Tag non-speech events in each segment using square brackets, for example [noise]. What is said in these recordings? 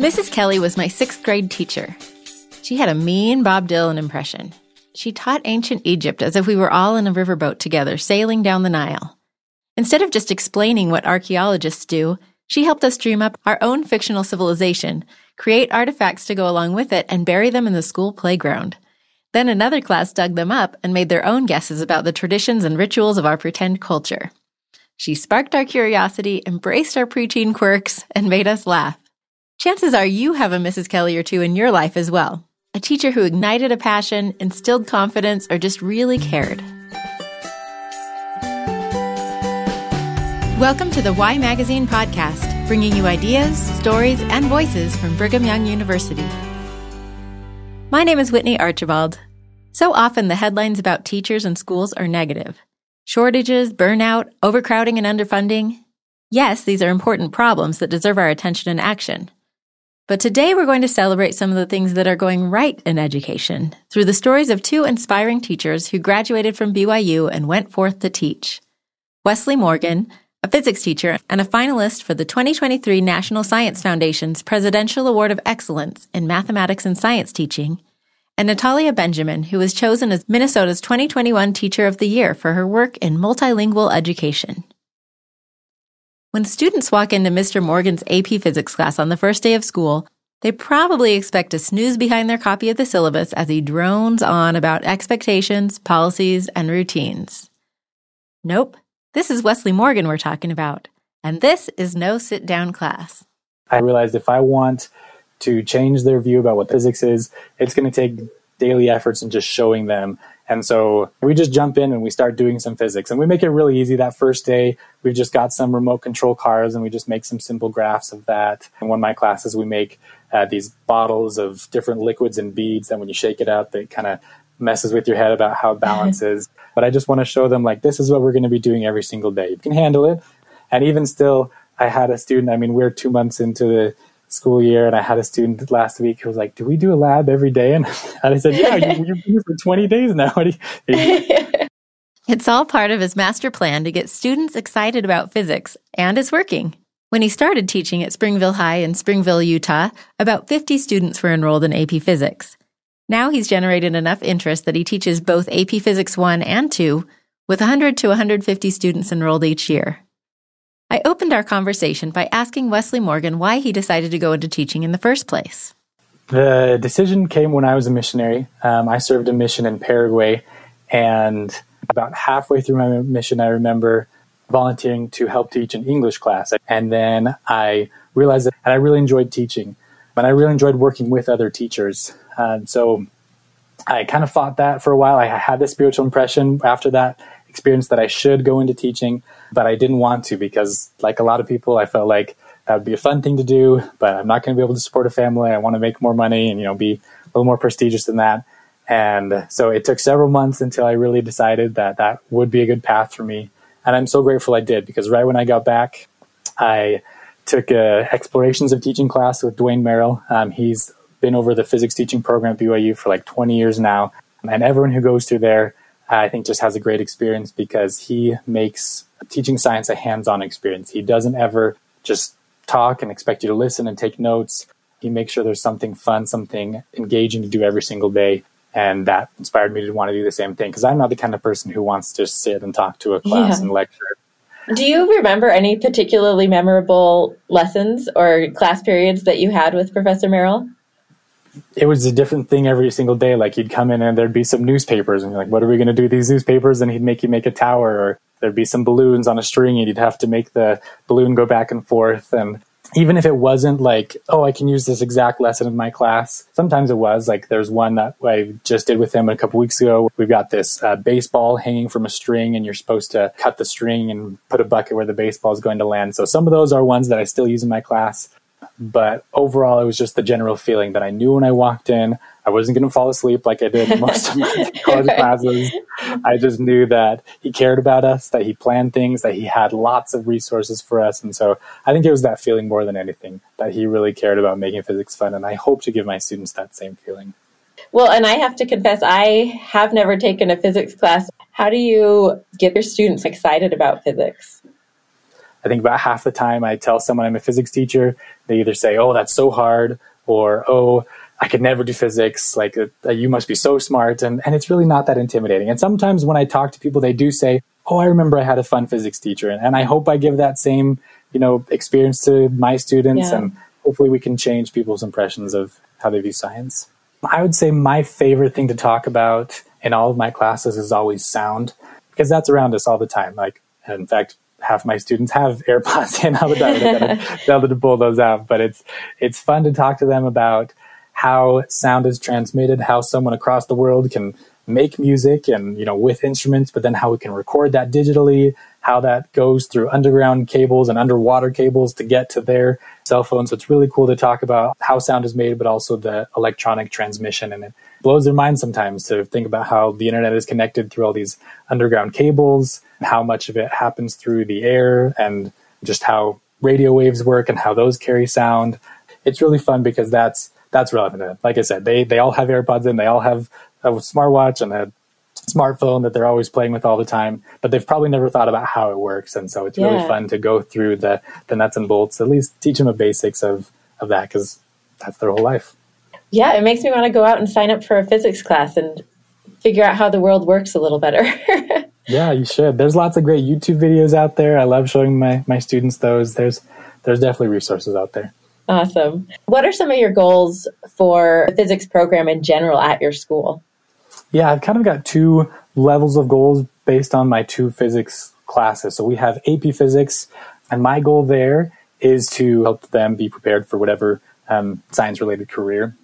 Mrs. Kelly was my sixth grade teacher. She had a mean Bob Dylan impression. She taught ancient Egypt as if we were all in a riverboat together, sailing down the Nile. Instead of just explaining what archaeologists do, she helped us dream up our own fictional civilization, create artifacts to go along with it, and bury them in the school playground. Then another class dug them up and made their own guesses about the traditions and rituals of our pretend culture. She sparked our curiosity, embraced our preteen quirks, and made us laugh. Chances are you have a Mrs. Kelly or two in your life as well. A teacher who ignited a passion, instilled confidence, or just really cared. Welcome to the Y Magazine podcast, bringing you ideas, stories, and voices from Brigham Young University. My name is Whitney Archibald. So often the headlines about teachers and schools are negative. Shortages, burnout, overcrowding, and underfunding. Yes, these are important problems that deserve our attention and action. But today we're going to celebrate some of the things that are going right in education through the stories of two inspiring teachers who graduated from BYU and went forth to teach. Wesley Morgan, a physics teacher and a finalist for the 2023 National Science Foundation's Presidential Award of Excellence in Mathematics and Science Teaching, and Natalia Benjamin, who was chosen as Minnesota's 2021 Teacher of the Year for her work in multilingual education. When students walk into Mr. Morgan's AP Physics class on the first day of school, they probably expect to snooze behind their copy of the syllabus as he drones on about expectations, policies, and routines. Nope, this is Wesley Morgan we're talking about, and this is no sit down class. I realized if I want to change their view about what physics is, it's going to take daily efforts and just showing them. And so we just jump in and we start doing some physics. And we make it really easy that first day. We've just got some remote control cars and we just make some simple graphs of that. In one of my classes, we make uh, these bottles of different liquids and beads. And when you shake it up, they kind of messes with your head about how [laughs] balance is. But I just want to show them like this is what we're going to be doing every single day. You can handle it. And even still, I had a student. I mean, we're two months into the school year, and I had a student last week who was like, "Do we do a lab every day?" [laughs] And, I said, "Yeah, you, you've been here for 20 days now." [laughs] [laughs] it's all part of his master plan to get students excited about physics, and it's working. When he started teaching at Springville High in Springville, Utah, about 50 students were enrolled in AP Physics. Now he's generated enough interest that he teaches both AP Physics 1 and 2 with 100 to 150 students enrolled each year. I opened our conversation by asking Wesley Morgan why he decided to go into teaching in the first place. The decision came when I was a missionary. Um, I served a mission in Paraguay, and about halfway through my mission, I remember volunteering to help teach an English class. And then I realized that I really enjoyed teaching, and I really enjoyed working with other teachers. Uh, so I kind of fought that for a while. I had this spiritual impression after that experience that I should go into teaching, but I didn't want to because, like a lot of people, I felt like that would be a fun thing to do, but I'm not going to be able to support a family. I want to make more money and you know be a little more prestigious than that. And so it took several months until I really decided that that would be a good path for me. And I'm so grateful I did because right when I got back, I took a explorations of teaching class with Duane Merrell. Um, he's been over the physics teaching program at BYU for like 20 years now. And everyone who goes through there, I think, just has a great experience because he makes teaching science a hands on experience. He doesn't ever just talk and expect you to listen and take notes. He makes sure there's something fun, something engaging to do every single day. And that inspired me to want to do the same thing because I'm not the kind of person who wants to sit and talk to a class yeah. and lecture. Do you remember any particularly memorable lessons or class periods that you had with Professor Merrell? It was a different thing every single day. Like you'd come in and there'd be some newspapers, and you're like, "What are we going to do with these newspapers?" And he'd make you make a tower, or there'd be some balloons on a string, and you'd have to make the balloon go back and forth. And even if it wasn't like, "Oh, I can use this exact lesson in my class," sometimes it was. Like there's one that I just did with him a couple weeks ago. We've got this uh, baseball hanging from a string, and you're supposed to cut the string and put a bucket where the baseball is going to land. So some of those are ones that I still use in my class. But overall, it was just the general feeling that I knew when I walked in, I wasn't going to fall asleep like I did most of my [laughs] college classes. I just knew that he cared about us, that he planned things, that he had lots of resources for us. And so I think it was that feeling more than anything that he really cared about making physics fun. And I hope to give my students that same feeling. Well, and I have to confess, I have never taken a physics class. How do you get your students excited about physics? I think about half the time I tell someone I'm a physics teacher, they either say, "Oh, that's so hard," or "Oh, I could never do physics. Like, uh, you must be so smart." And and it's really not that intimidating. And sometimes when I talk to people, they do say, "Oh, I remember I had a fun physics teacher," and, and I hope I give that same you know experience to my students, yeah. and hopefully we can change people's impressions of how they view science. I would say my favorite thing to talk about in all of my classes is always sound because that's around us all the time. Like, in fact, half my students have [laughs] AirPods in the time. They're able to pull those out, but it's it's fun to talk to them about how sound is transmitted, how someone across the world can make music and you know with instruments, but then how we can record that digitally, how that goes through underground cables and underwater cables to get to their cell phones. So it's really cool to talk about how sound is made, but also the electronic transmission. And it blows their mind sometimes to think about how the internet is connected through all these underground cables, how much of it happens through the air, and just how radio waves work and how those carry sound. It's really fun because that's that's relevant. Like I said, they they all have AirPods in, they all have a smartwatch and a smartphone that they're always playing with all the time, but they've probably never thought about how it works. And so it's yeah. really fun to go through the, the nuts and bolts, at least teach them the basics of, of that because that's their whole life. Yeah, it makes me want to go out and sign up for a physics class and figure out how the world works a little better. [laughs] yeah, you should. There's lots of great YouTube videos out there. I love showing my, my students those. There's there's definitely resources out there. Awesome. What are some of your goals for the physics program in general at your school? Yeah, I've kind of got two levels of goals based on my two physics classes. So we have AP Physics, and my goal there is to help them be prepared for whatever um, science related career.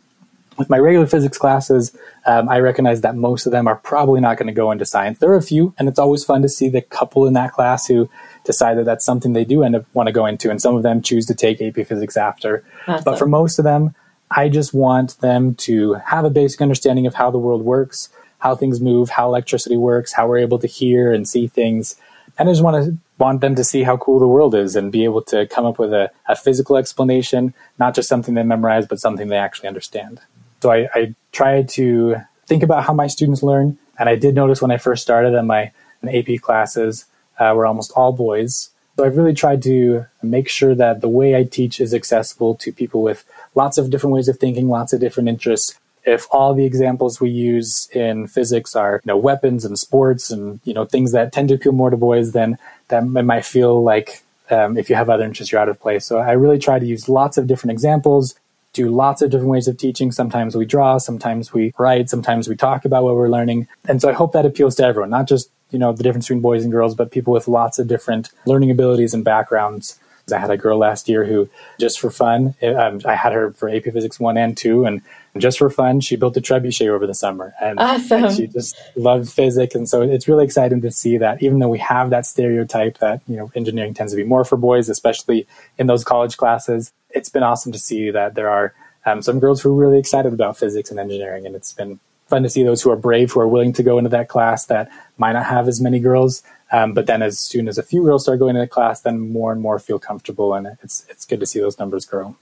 With my regular physics classes, um, I recognize that most of them are probably not going to go into science. There are a few, and it's always fun to see the couple in that class who decide that that's something they do end up want to go into, and some of them choose to take AP Physics after. Awesome. But for most of them, I just want them to have a basic understanding of how the world works, how things move, how electricity works, how we're able to hear and see things. And I just want to want them to see how cool the world is and be able to come up with a, a physical explanation, not just something they memorize, but something they actually understand. So I, I try to think about how my students learn. And I did notice when I first started that my AP classes uh, were almost all boys. So I've really tried to make sure that the way I teach is accessible to people with lots of different ways of thinking, lots of different interests. If all the examples we use in physics are, you know, weapons and sports and, you know, things that tend to appeal more to boys, then that might feel like um, if you have other interests, you're out of place. So I really try to use lots of different examples, do lots of different ways of teaching. Sometimes we draw, sometimes we write, sometimes we talk about what we're learning. And so I hope that appeals to everyone, not just you know the difference between boys and girls, but people with lots of different learning abilities and backgrounds. I had a girl last year who, just for fun, um, I had her for AP Physics one and two, and just for fun, she built a trebuchet over the summer, and, awesome. and she just loved physics. And so it's really exciting to see that, even though we have that stereotype that you know engineering tends to be more for boys, especially in those college classes, it's been awesome to see that there are um, some girls who are really excited about physics and engineering, and it's been fun to see those who are brave, who are willing to go into that class that might not have as many girls. Um, but then as soon as a few girls start going into the class, then more and more feel comfortable. And it's, it's good to see those numbers grow.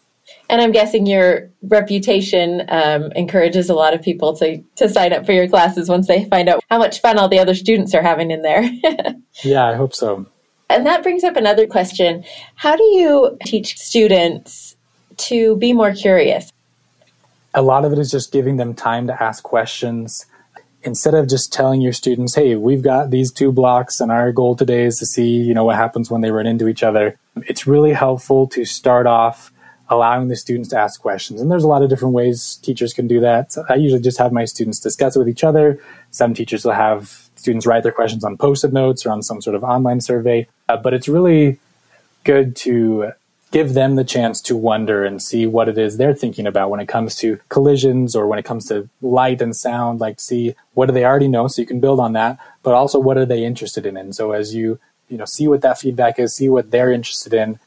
And I'm guessing your reputation um, encourages a lot of people to, to sign up for your classes once they find out how much fun all the other students are having in there. [laughs] yeah, I hope so. And that brings up another question. How do you teach students to be more curious? a lot of it is just giving them time to ask questions instead of just telling your students, hey, we've got these two blocks and our goal today is to see, you know, what happens when they run into each other. It's really helpful to start off allowing the students to ask questions. And there's a lot of different ways teachers can do that. So I usually just have my students discuss it with each other. Some teachers will have students write their questions on post-it notes or on some sort of online survey. Uh, but it's really good to give them the chance to wonder and see what it is they're thinking about when it comes to collisions or when it comes to light and sound like see what do they already know so you can build on that but also what are they interested in and so as you you know see what that feedback is see what they're interested in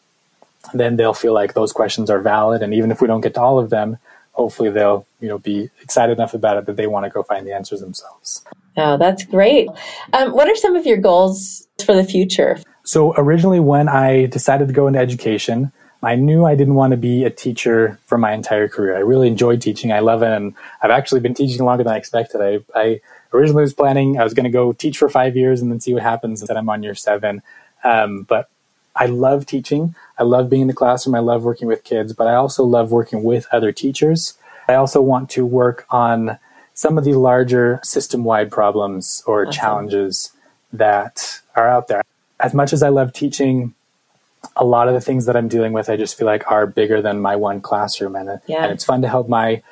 then they'll feel like those questions are valid and even if we don't get to all of them hopefully they'll you know be excited enough about it that they want to go find the answers themselves oh that's great um, what are some of your goals for the future so originally, when I decided to go into education, I knew I didn't want to be a teacher for my entire career. I really enjoyed teaching. I love it. And I've actually been teaching longer than I expected. I, I originally was planning, I was going to go teach for five years and then see what happens. And then I'm on year seven. Um, but I love teaching. I love being in the classroom. I love working with kids, but I also love working with other teachers. I also want to work on some of the larger system wide problems or awesome. challenges that are out there. As much as I love teaching, a lot of the things that I'm dealing with, I just feel like are bigger than my one classroom. And, uh, yeah. and it's fun to help my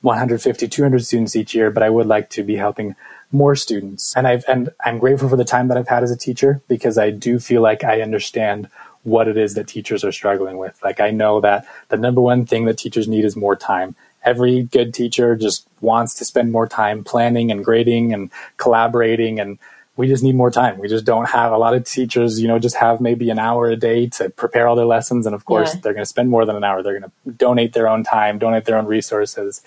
150, 200 students each year, but I would like to be helping more students. And I've, and I'm grateful for the time that I've had as a teacher because I do feel like I understand what it is that teachers are struggling with. Like I know that the number one thing that teachers need is more time. Every good teacher just wants to spend more time planning and grading and collaborating and we just need more time. We just don't have a lot of teachers, you know, just have maybe an hour a day to prepare all their lessons. And of course, yeah. they're going to spend more than an hour. They're going to donate their own time, donate their own resources.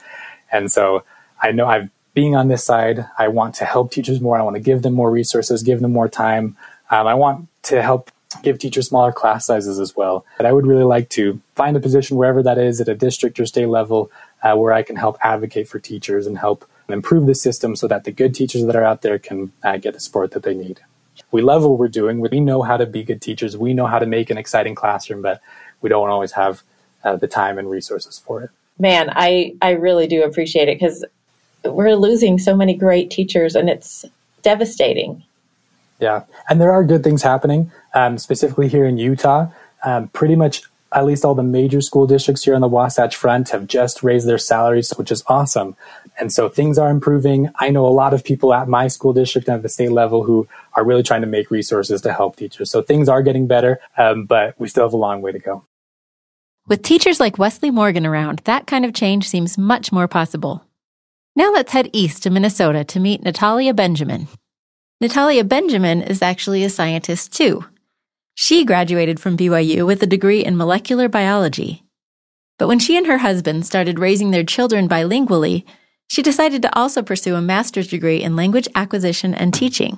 And so I know I've being on this side, I want to help teachers more. I want to give them more resources, give them more time. Um, I want to help give teachers smaller class sizes as well. But I would really like to find a position wherever that is at a district or state level uh, where I can help advocate for teachers and help improve the system so that the good teachers that are out there can uh, get the support that they need. We love what we're doing. We know how to be good teachers. We know how to make an exciting classroom, but we don't always have uh, the time and resources for it. Man, I, I really do appreciate it because we're losing so many great teachers and it's devastating. Yeah. And there are good things happening, um, specifically here in Utah. Um, pretty much at least all the major school districts here on the Wasatch Front have just raised their salaries, which is awesome. And so things are improving. I know a lot of people at my school district and at the state level who are really trying to make resources to help teachers. So things are getting better, um, but we still have a long way to go. With teachers like Wesley Morgan around, that kind of change seems much more possible. Now let's head east to Minnesota to meet Natalia Benjamin. Natalia Benjamin is actually a scientist too. She graduated from BYU with a degree in molecular biology. But when she and her husband started raising their children bilingually, she decided to also pursue a master's degree in language acquisition and teaching.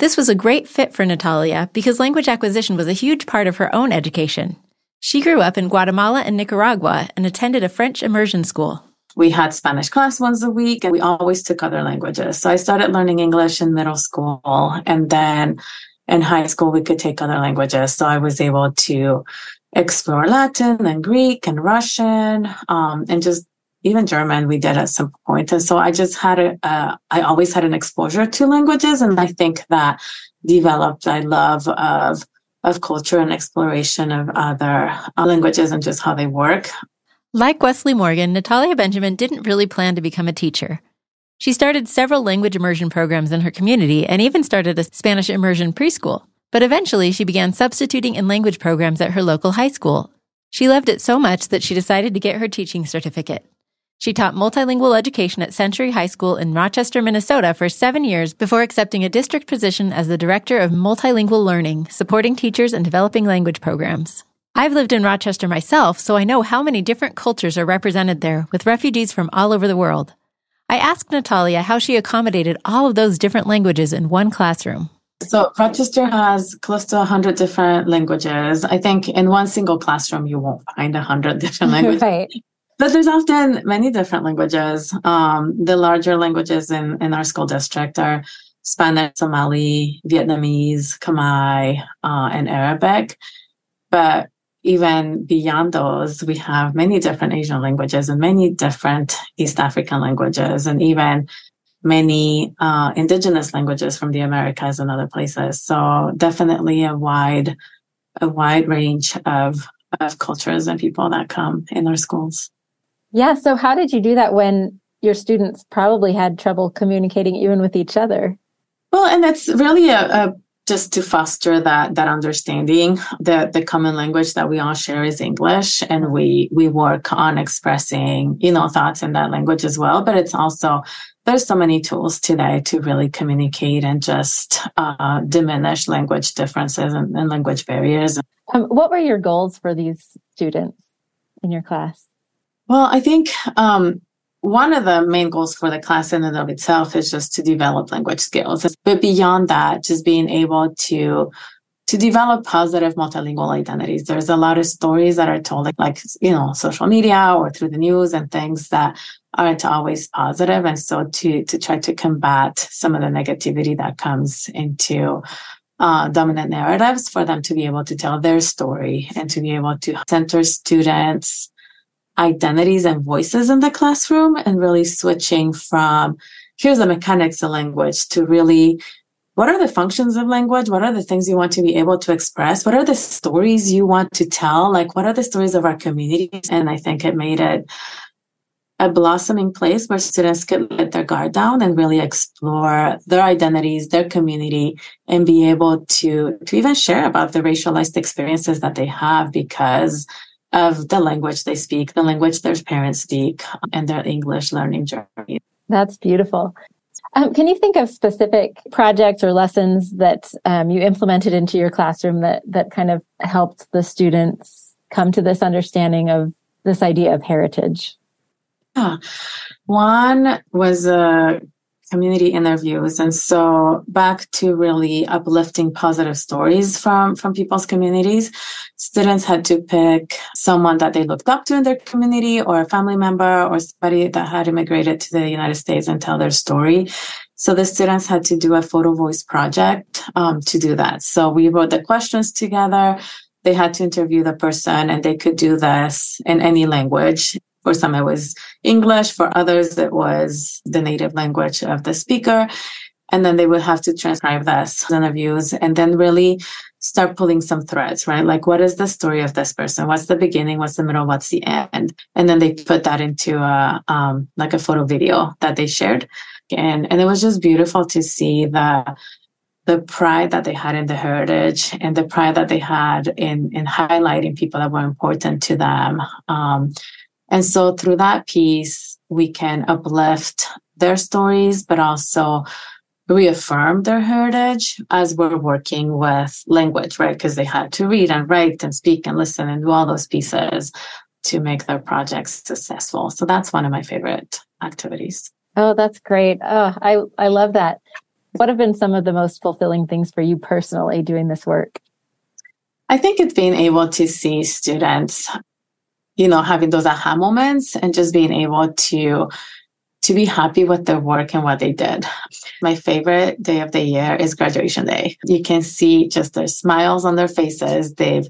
This was a great fit for Natalia because language acquisition was a huge part of her own education. She grew up in Guatemala and Nicaragua and attended a French immersion school. We had Spanish class once a week and we always took other languages. So I started learning English in middle school and then in high school we could take other languages. So I was able to explore Latin and Greek and Russian um, and just even German we did at some point. And so I just had a, uh, I always had an exposure to languages. And I think that developed my love of, of culture and exploration of other languages and just how they work. Like Wesley Morgan, Natalia Benjamin didn't really plan to become a teacher. She started several language immersion programs in her community and even started a Spanish immersion preschool. But eventually she began substituting in language programs at her local high school. She loved it so much that she decided to get her teaching certificate. She taught multilingual education at Century High School in Rochester, Minnesota for seven years before accepting a district position as the Director of Multilingual Learning, supporting teachers and developing language programs. I've lived in Rochester myself, so I know how many different cultures are represented there with refugees from all over the world. I asked Natalia how she accommodated all of those different languages in one classroom. So Rochester has close to 100 different languages. I think in one single classroom, you won't find 100 [laughs] different languages. right. But there's often many different languages. Um, the larger languages in, in our school district are Spanish, Somali, Vietnamese, Khmer, uh, and Arabic. But even beyond those, we have many different Asian languages and many different East African languages and even many uh, indigenous languages from the Americas and other places. So definitely a wide, a wide range of, of cultures and people that come in our schools. Yeah. So how did you do that when your students probably had trouble communicating even with each other? Well, and that's really a, a just to foster that that understanding the the common language that we all share is english and we we work on expressing you know thoughts in that language as well. But it's also there's so many tools today to really communicate and just uh, diminish language differences and, and language barriers. Um, what were your goals for these students in your class? Well, I think um, one of the main goals for the class in and of itself is just to develop language skills. But beyond that, just being able to to develop positive multilingual identities. There's a lot of stories that are told, like, like you know, social media or through the news and things that aren't always positive. And so to to try to combat some of the negativity that comes into uh, dominant narratives for them to be able to tell their story and to be able to center students' identities and voices in the classroom and really switching from here's the mechanics of language to really what are the functions of language? What are the things you want to be able to express? What are the stories you want to tell? Like, what are the stories of our communities? And I think it made it a blossoming place where students could let their guard down and really explore their identities, their community, and be able to, to even share about the racialized experiences that they have because of the language they speak, the language their parents speak, and their English learning journey. That's beautiful. Um, can you think of specific projects or lessons that um, you implemented into your classroom that that kind of helped the students come to this understanding of this idea of heritage? Yeah. One was a community interviews. And so back to really uplifting positive stories from from people's communities. Students had to pick someone that they looked up to in their community or a family member or somebody that had immigrated to the united states and tell their story. So the students had to do a photo voice project um, to do that. So we wrote the questions together. They had to interview the person and they could do this in any language for some, it was English. For others, it was the native language of the speaker. And then they would have to transcribe this interviews and then really start pulling some threads, right? Like, what is the story of this person? What's the beginning? What's the middle? What's the end? And then they put that into a, um, like a photo video that they shared. And, and it was just beautiful to see the, the pride that they had in the heritage and the pride that they had in, in highlighting people that were important to them. Um, and so through that piece, we can uplift their stories, but also reaffirm their heritage as we're working with language, right? Because they had to read and write and speak and listen and do all those pieces to make their projects successful. So that's one of my favorite activities. Oh, that's great. Oh, I, I love that. What have been some of the most fulfilling things for you personally doing this work? I think it's being able to see students you know, having those aha moments and just being able to to be happy with their work and what they did. My favorite day of the year is graduation day. You can see just their smiles on their faces. They've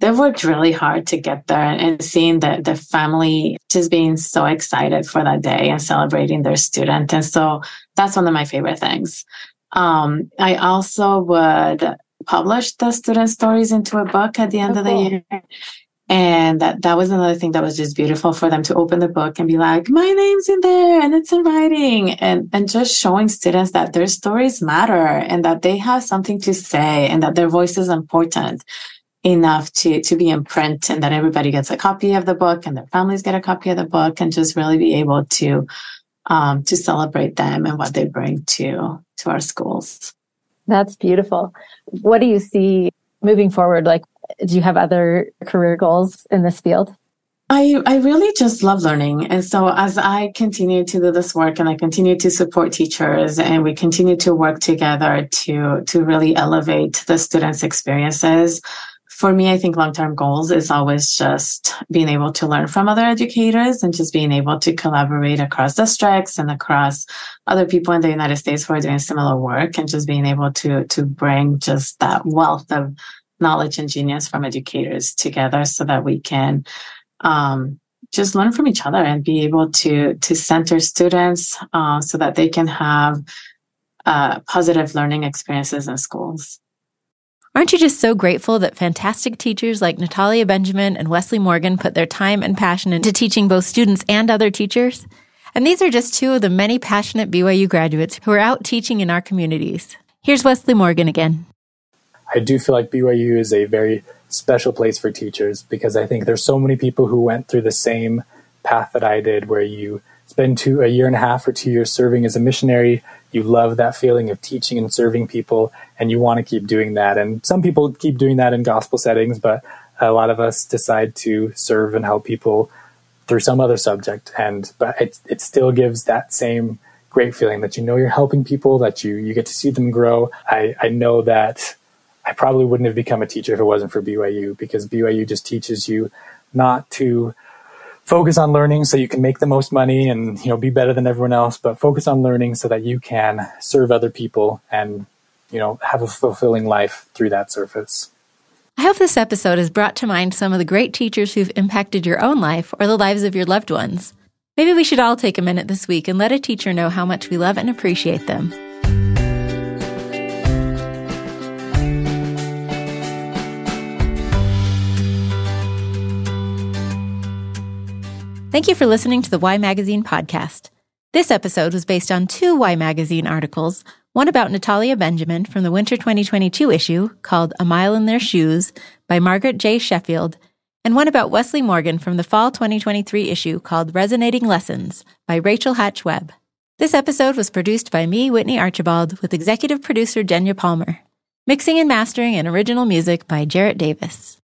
they've worked really hard to get there and seeing the, the family just being so excited for that day and celebrating their student. And so that's one of my favorite things. Um, I also would publish the student stories into a book at the end oh, of the cool. year. And that, that was another thing that was just beautiful for them to open the book and be like, my name's in there and it's in writing and, and just showing students that their stories matter and that they have something to say and that their voice is important enough to, to be in print and that everybody gets a copy of the book and their families get a copy of the book and just really be able to, um, to celebrate them and what they bring to, to our schools. That's beautiful. What do you see moving forward? Like, do you have other career goals in this field? I, I really just love learning. And so as I continue to do this work and I continue to support teachers and we continue to work together to, to really elevate the students' experiences, for me, I think long-term goals is always just being able to learn from other educators and just being able to collaborate across districts and across other people in the United States who are doing similar work and just being able to, to bring just that wealth of knowledge and genius from educators together so that we can um, just learn from each other and be able to to center students uh, so that they can have uh, positive learning experiences in schools. Aren't you just so grateful that fantastic teachers like Natalia Benjamin and Wesley Morgan put their time and passion into teaching both students and other teachers? And these are just two of the many passionate BYU graduates who are out teaching in our communities. Here's Wesley Morgan again. I do feel like BYU is a very special place for teachers because I think there's so many people who went through the same path that I did, where you spend two a year and a half or two years serving as a missionary. You love that feeling of teaching and serving people, and you want to keep doing that. And some people keep doing that in gospel settings, but a lot of us decide to serve and help people through some other subject. And but it it still gives that same great feeling that you know you're helping people, that you you get to see them grow. I I know that I probably wouldn't have become a teacher if it wasn't for BYU because BYU just teaches you not to focus on learning so you can make the most money and you know be better than everyone else, but focus on learning so that you can serve other people and you know, have a fulfilling life through that surface. I hope this episode has brought to mind some of the great teachers who've impacted your own life or the lives of your loved ones. Maybe we should all take a minute this week and let a teacher know how much we love and appreciate them. Thank you for listening to the Y Magazine podcast. This episode was based on two Y Magazine articles, one about Natalia Benjamin from the winter 2022 issue called A Mile in Their Shoes by Margaret J. Sheffield, and one about Wesley Morgan from the fall 2023 issue called Resonating Lessons by Rachel Hatch Webb. This episode was produced by me, Whitney Archibald, with executive producer Jenya Palmer. Mixing and mastering and original music by Jarrett Davis.